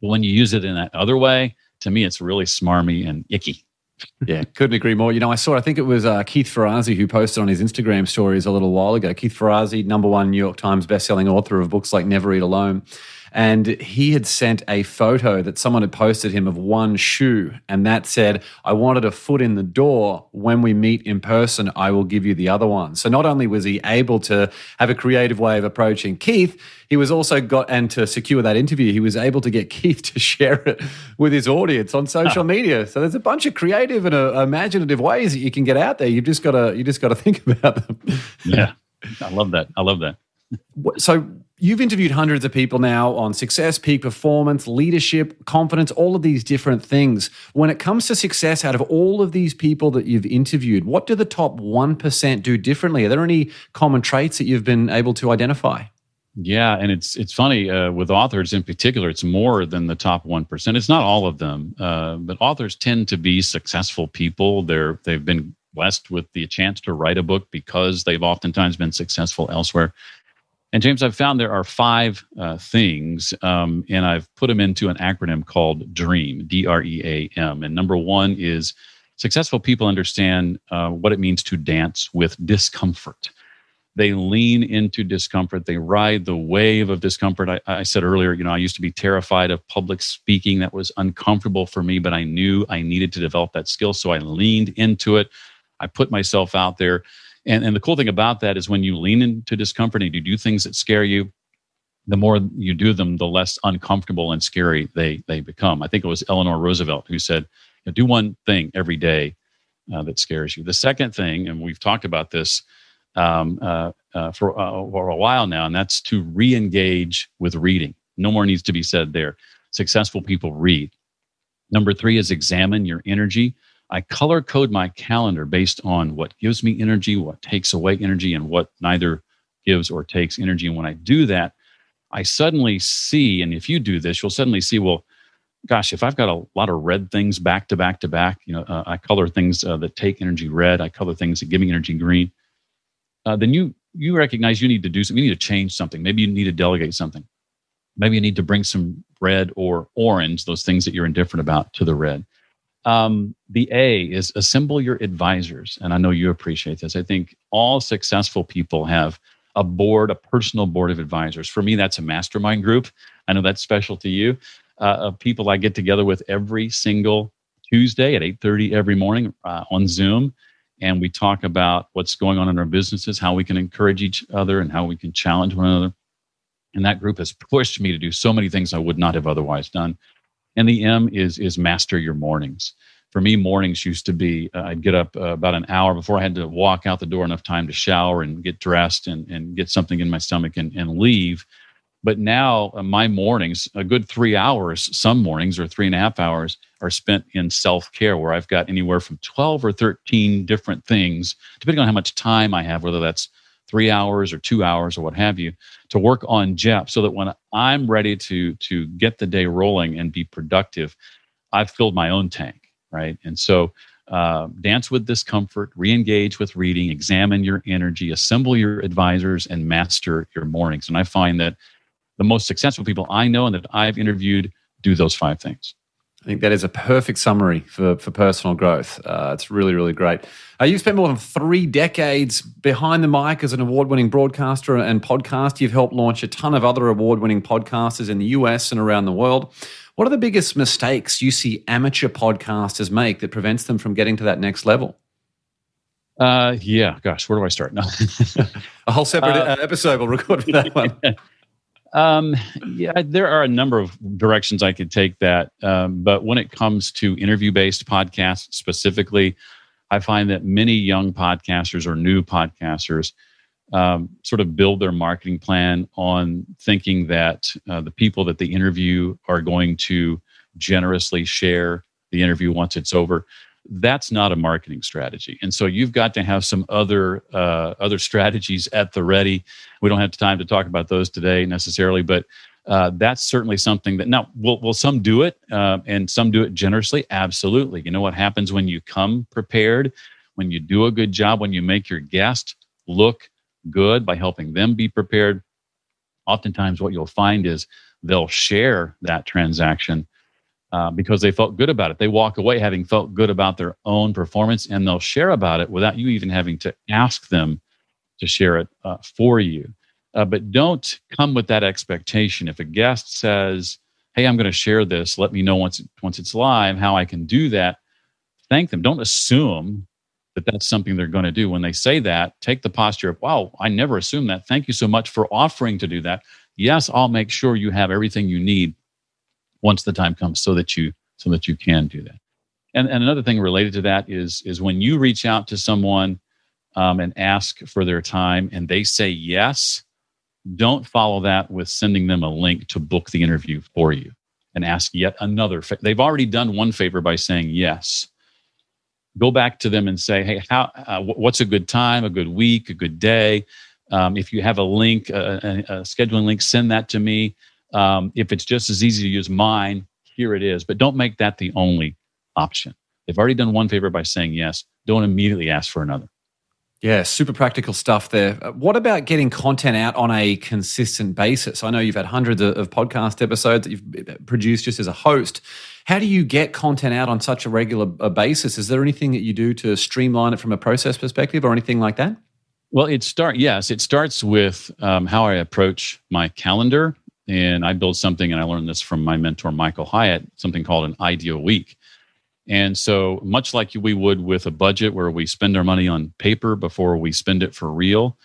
But when you use it in that other way, to me, it's really smarmy and icky. yeah, couldn't agree more. You know, I saw, I think it was uh, Keith Ferrazzi who posted on his Instagram stories a little while ago. Keith Ferrazzi, number one New York Times bestselling author of books like Never Eat Alone. And he had sent a photo that someone had posted him of one shoe, and that said, "I wanted a foot in the door. When we meet in person, I will give you the other one." So not only was he able to have a creative way of approaching Keith, he was also got and to secure that interview, he was able to get Keith to share it with his audience on social media. So there's a bunch of creative and uh, imaginative ways that you can get out there. You've just gotta you just gotta think about them. Yeah, I love that. I love that. So you've interviewed hundreds of people now on success, peak performance, leadership, confidence, all of these different things. When it comes to success, out of all of these people that you've interviewed, what do the top 1% do differently? Are there any common traits that you've been able to identify? Yeah, and it's it's funny uh, with authors in particular. It's more than the top one percent. It's not all of them, uh, but authors tend to be successful people. They're they've been blessed with the chance to write a book because they've oftentimes been successful elsewhere. And James, I've found there are five uh, things, um, and I've put them into an acronym called DREAM, D R E A M. And number one is successful people understand uh, what it means to dance with discomfort. They lean into discomfort. They ride the wave of discomfort. I, I said earlier, you know, I used to be terrified of public speaking. That was uncomfortable for me, but I knew I needed to develop that skill. So I leaned into it. I put myself out there and, and the cool thing about that is when you lean into discomfort and you do things that scare you, the more you do them, the less uncomfortable and scary they they become. I think it was Eleanor Roosevelt who said, "Do one thing every day uh, that scares you." The second thing, and we've talked about this um, uh, uh, for uh, for a while now, and that's to re-engage with reading. No more needs to be said there. Successful people read. Number three is examine your energy. I color code my calendar based on what gives me energy, what takes away energy, and what neither gives or takes energy. And when I do that, I suddenly see, and if you do this, you'll suddenly see, well, gosh, if I've got a lot of red things back to back to back, you know, uh, I color things uh, that take energy red, I color things that give me energy green. Uh, then you you recognize you need to do something. You need to change something. Maybe you need to delegate something. Maybe you need to bring some red or orange, those things that you're indifferent about, to the red. Um, the A is assemble your advisors. And I know you appreciate this. I think all successful people have a board, a personal board of advisors. For me, that's a mastermind group. I know that's special to you. Uh, of people I get together with every single Tuesday at 8:30 every morning uh, on Zoom, and we talk about what's going on in our businesses, how we can encourage each other, and how we can challenge one another. And that group has pushed me to do so many things I would not have otherwise done. And the M is is master your mornings. For me, mornings used to be uh, I'd get up uh, about an hour before I had to walk out the door enough time to shower and get dressed and, and get something in my stomach and, and leave. But now uh, my mornings, a good three hours, some mornings or three and a half hours, are spent in self care, where I've got anywhere from 12 or 13 different things, depending on how much time I have, whether that's three hours or two hours or what have you to work on Jeff so that when I'm ready to to get the day rolling and be productive, I've filled my own tank, right? And so uh, dance with discomfort, re-engage with reading, examine your energy, assemble your advisors, and master your mornings. And I find that the most successful people I know and that I've interviewed do those five things. I think that is a perfect summary for, for personal growth. Uh, it's really, really great. Uh, you've spent more than three decades behind the mic as an award winning broadcaster and podcast. You've helped launch a ton of other award winning podcasters in the US and around the world. What are the biggest mistakes you see amateur podcasters make that prevents them from getting to that next level? Uh, yeah, gosh, where do I start? No. a whole separate uh, episode we'll record for that one. Um, yeah, there are a number of directions I could take that. Um, but when it comes to interview based podcasts specifically, I find that many young podcasters or new podcasters um, sort of build their marketing plan on thinking that uh, the people that they interview are going to generously share the interview once it's over that's not a marketing strategy. And so you've got to have some other uh, other strategies at the ready. We don't have time to talk about those today necessarily but uh, that's certainly something that now will, will some do it uh, and some do it generously? Absolutely. You know what happens when you come prepared when you do a good job when you make your guest look good by helping them be prepared? Oftentimes what you'll find is they'll share that transaction uh, because they felt good about it. They walk away having felt good about their own performance and they'll share about it without you even having to ask them to share it uh, for you. Uh, but don't come with that expectation. If a guest says, "Hey, I'm going to share this. Let me know once once it's live how I can do that." Thank them. Don't assume that that's something they're going to do. When they say that, take the posture of, "Wow, I never assumed that. Thank you so much for offering to do that." Yes, I'll make sure you have everything you need once the time comes, so that you so that you can do that. And, and another thing related to that is is when you reach out to someone um, and ask for their time and they say yes, don't follow that with sending them a link to book the interview for you and ask yet another. Fa- They've already done one favor by saying yes. Go back to them and say, "Hey, how? Uh, what's a good time? A good week? A good day? Um, if you have a link, a, a, a, scheduling link, send that to me. Um, if it's just as easy to use mine, here it is. But don't make that the only option. They've already done one favor by saying yes. Don't immediately ask for another. Yeah, super practical stuff there. Uh, what about getting content out on a consistent basis? I know you've had hundreds of podcast episodes that you've uh, produced just as a host. How do you get content out on such a regular uh, basis? Is there anything that you do to streamline it from a process perspective or anything like that? Well, it start yes, it starts with um, how I approach my calendar, and I build something, and I learned this from my mentor Michael Hyatt, something called an ideal week. And so, much like we would with a budget where we spend our money on paper before we spend it for real,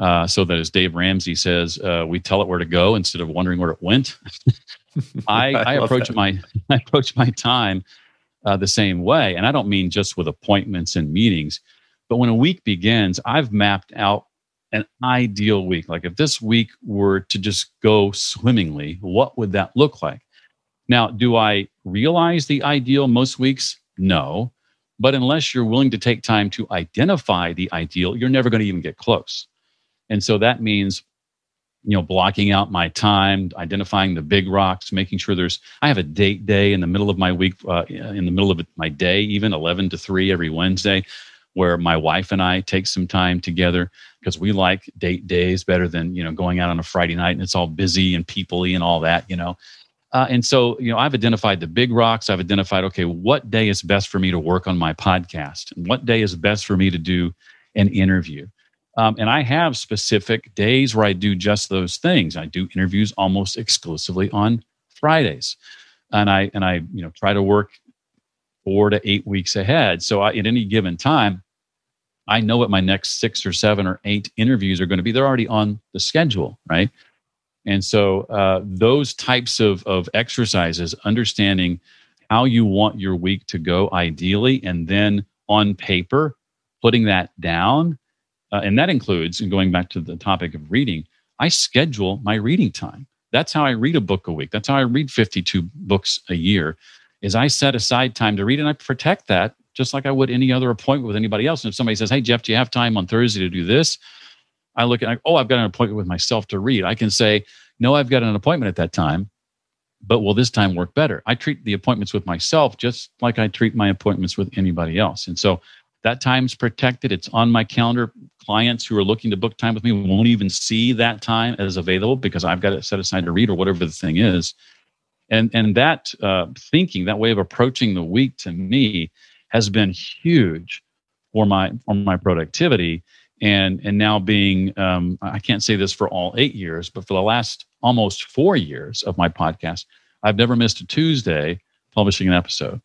uh, so that as Dave Ramsey says, uh, we tell it where to go instead of wondering where it went. I, I, I approach that. my I approach my time uh, the same way, and I don't mean just with appointments and meetings, but when a week begins, I've mapped out an ideal week. Like if this week were to just go swimmingly, what would that look like? Now, do I realize the ideal most weeks? No. But unless you're willing to take time to identify the ideal, you're never going to even get close. And so that means, you know, blocking out my time, identifying the big rocks, making sure there's, I have a date day in the middle of my week, uh, in the middle of my day, even 11 to 3 every Wednesday, where my wife and I take some time together because we like date days better than, you know, going out on a Friday night and it's all busy and peoply and all that, you know. Uh, and so, you know, I've identified the big rocks. I've identified, okay, what day is best for me to work on my podcast? And what day is best for me to do an interview? Um, and I have specific days where I do just those things. I do interviews almost exclusively on Fridays. And I, and I, you know, try to work four to eight weeks ahead. So I, at any given time, I know what my next six or seven or eight interviews are going to be. They're already on the schedule, right? And so uh, those types of, of exercises, understanding how you want your week to go ideally, and then on paper, putting that down. Uh, and that includes, and going back to the topic of reading, I schedule my reading time. That's how I read a book a week. That's how I read 52 books a year. Is I set aside time to read and I protect that just like I would any other appointment with anybody else. And if somebody says, "Hey Jeff, do you have time on Thursday to do this?" I look at, oh, I've got an appointment with myself to read. I can say, no, I've got an appointment at that time, but will this time work better? I treat the appointments with myself just like I treat my appointments with anybody else. And so that time's protected. It's on my calendar. Clients who are looking to book time with me won't even see that time as available because I've got it set aside to read or whatever the thing is. And and that uh, thinking, that way of approaching the week to me has been huge for my for my productivity and and now being um, i can't say this for all eight years but for the last almost four years of my podcast i've never missed a tuesday publishing an episode.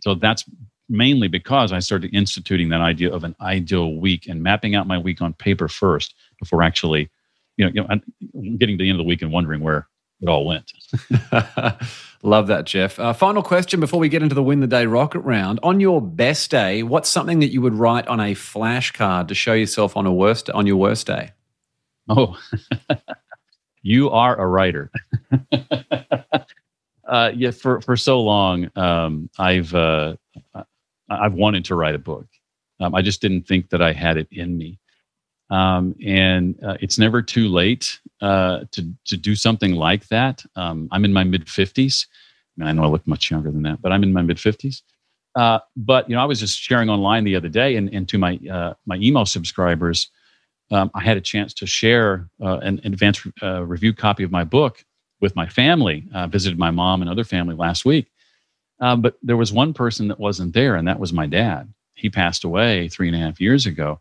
So that's mainly because i started instituting that idea of an ideal week and mapping out my week on paper first before actually you know, you know getting to the end of the week and wondering where it all went Love that, Jeff. Uh, final question before we get into the win the day rocket round. On your best day, what's something that you would write on a flashcard to show yourself on a worst on your worst day? Oh, you are a writer. uh, yeah, for for so long, um, I've uh, I've wanted to write a book. Um, I just didn't think that I had it in me. Um, and uh, it's never too late uh, to to do something like that. Um, I'm in my mid 50s. I, mean, I know I look much younger than that, but I'm in my mid 50s. Uh, but you know, I was just sharing online the other day, and, and to my uh, my email subscribers, um, I had a chance to share uh, an advanced uh, review copy of my book with my family. Visited my mom and other family last week, but there was one person that wasn't there, and that was my dad. He passed away three and a half years ago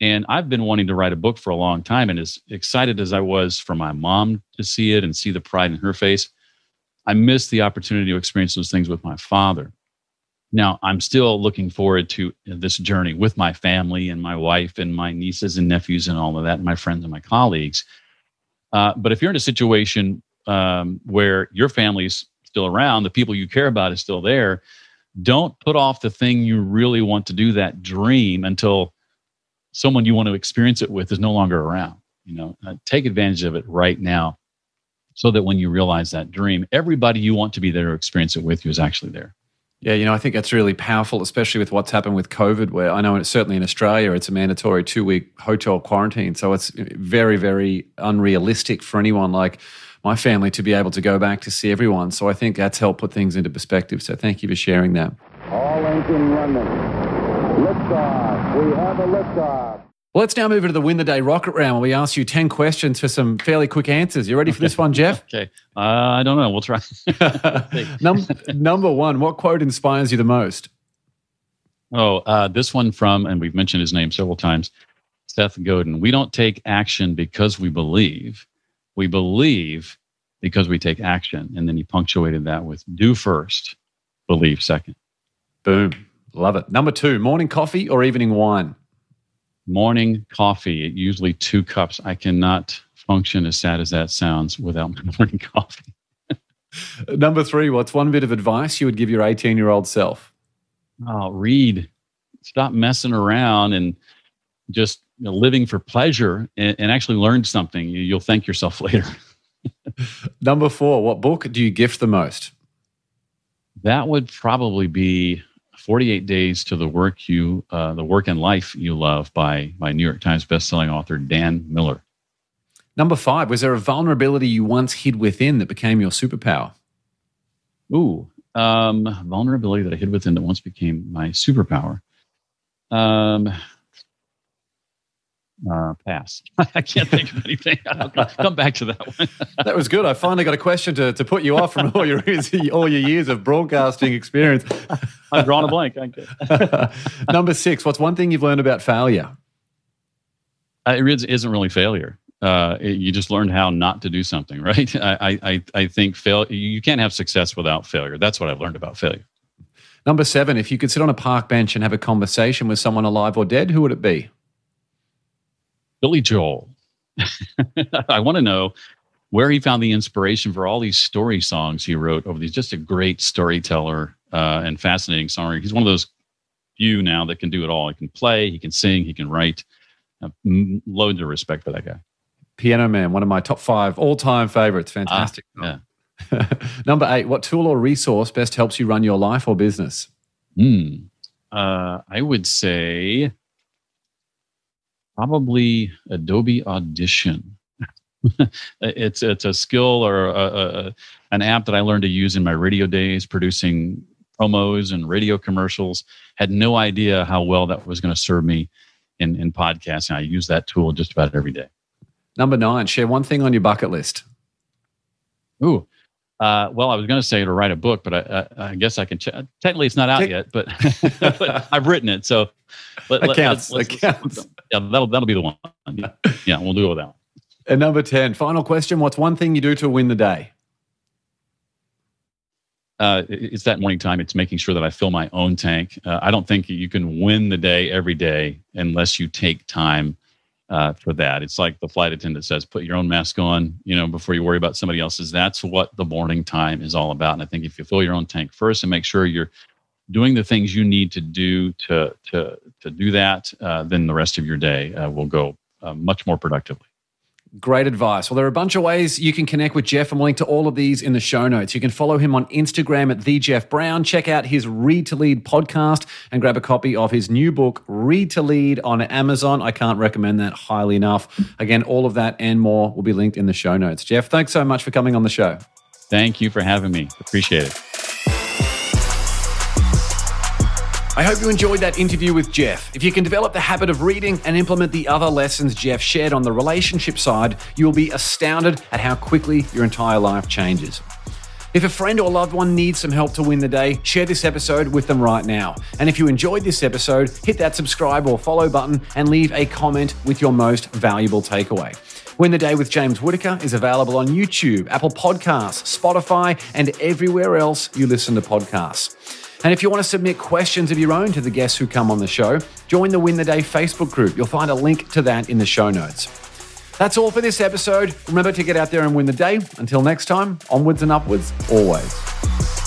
And I've been wanting to write a book for a long time. And as excited as I was for my mom to see it and see the pride in her face, I missed the opportunity to experience those things with my father. Now, I'm still looking forward to this journey with my family and my wife and my nieces and nephews and all of that, and my friends and my colleagues. Uh, but if you're in a situation um, where your family's still around, the people you care about is still there, don't put off the thing you really want to do, that dream, until someone you want to experience it with is no longer around. You know, uh, take advantage of it right now, so that when you realize that dream, everybody you want to be there to experience it with you is actually there. Yeah, you know, I think that's really powerful, especially with what's happened with COVID, where I know certainly in Australia it's a mandatory two week hotel quarantine. So it's very, very unrealistic for anyone like my family to be able to go back to see everyone. So I think that's helped put things into perspective. So thank you for sharing that. All engine running. Liftoff. We have a liftoff. Well, let's now move into the win the day rocket round where we ask you 10 questions for some fairly quick answers. You ready for this one, Jeff? okay. Uh, I don't know. We'll try. Num- number one, what quote inspires you the most? Oh, uh, this one from, and we've mentioned his name several times, Seth Godin. We don't take action because we believe. We believe because we take action. And then he punctuated that with do first, believe second. Boom. Love it. Number two, morning coffee or evening wine? morning coffee, usually two cups. I cannot function as sad as that sounds without my morning coffee. Number three, what's one bit of advice you would give your 18 year old self? Oh, read. Stop messing around and just you know, living for pleasure and, and actually learn something. You, you'll thank yourself later. Number four, what book do you gift the most? That would probably be 48 Days to the Work You, uh, the Work and Life You Love by, by New York Times bestselling author Dan Miller. Number five, was there a vulnerability you once hid within that became your superpower? Ooh, um, vulnerability that I hid within that once became my superpower. Um, uh, pass. I can't think of anything. I'll come back to that one. that was good. I finally got a question to, to put you off from all your all your years of broadcasting experience. I'm drawing a blank. I guess. Number six. What's one thing you've learned about failure? Uh, it isn't really failure. Uh, it, you just learned how not to do something, right? I, I, I think fail. You can't have success without failure. That's what I've learned about failure. Number seven. If you could sit on a park bench and have a conversation with someone alive or dead, who would it be? Billy Joel. I want to know where he found the inspiration for all these story songs he wrote over these. Just a great storyteller uh, and fascinating songwriter. He's one of those few now that can do it all. He can play, he can sing, he can write. Uh, loads of respect for that guy. Piano Man, one of my top five all time favorites. Fantastic. Ah, yeah. Number eight, what tool or resource best helps you run your life or business? Mm, uh, I would say probably Adobe Audition. it's it's a skill or a, a, an app that I learned to use in my radio days, producing promos and radio commercials. Had no idea how well that was going to serve me in in podcasting. I use that tool just about every day. Number nine, share one thing on your bucket list. Ooh, uh, well, I was going to say to write a book, but I, I, I guess I can. Ch- technically, it's not out Take- yet, but, but, I've written it. So let, let, counts. Let's, let's, counts. Let's, yeah, that'll that'll be the one. Yeah, yeah we'll do it with that. One. And number ten, final question: What's one thing you do to win the day? Uh, it's that morning time. It's making sure that I fill my own tank. Uh, I don't think you can win the day every day unless you take time uh, for that. It's like the flight attendant says, put your own mask on, you know, before you worry about somebody else's. That's what the morning time is all about. And I think if you fill your own tank first and make sure you're doing the things you need to do to to to do that, uh, then the rest of your day uh, will go uh, much more productively. Great advice. Well, there are a bunch of ways you can connect with Jeff. I'm link to all of these in the show notes. You can follow him on Instagram at the Jeff Brown. Check out his Read to Lead podcast and grab a copy of his new book, Read to Lead, on Amazon. I can't recommend that highly enough. Again, all of that and more will be linked in the show notes. Jeff, thanks so much for coming on the show. Thank you for having me. Appreciate it. I hope you enjoyed that interview with Jeff. If you can develop the habit of reading and implement the other lessons Jeff shared on the relationship side, you will be astounded at how quickly your entire life changes. If a friend or loved one needs some help to win the day, share this episode with them right now. And if you enjoyed this episode, hit that subscribe or follow button and leave a comment with your most valuable takeaway. Win the Day with James Whitaker is available on YouTube, Apple Podcasts, Spotify, and everywhere else you listen to podcasts. And if you want to submit questions of your own to the guests who come on the show, join the Win the Day Facebook group. You'll find a link to that in the show notes. That's all for this episode. Remember to get out there and win the day. Until next time, onwards and upwards, always.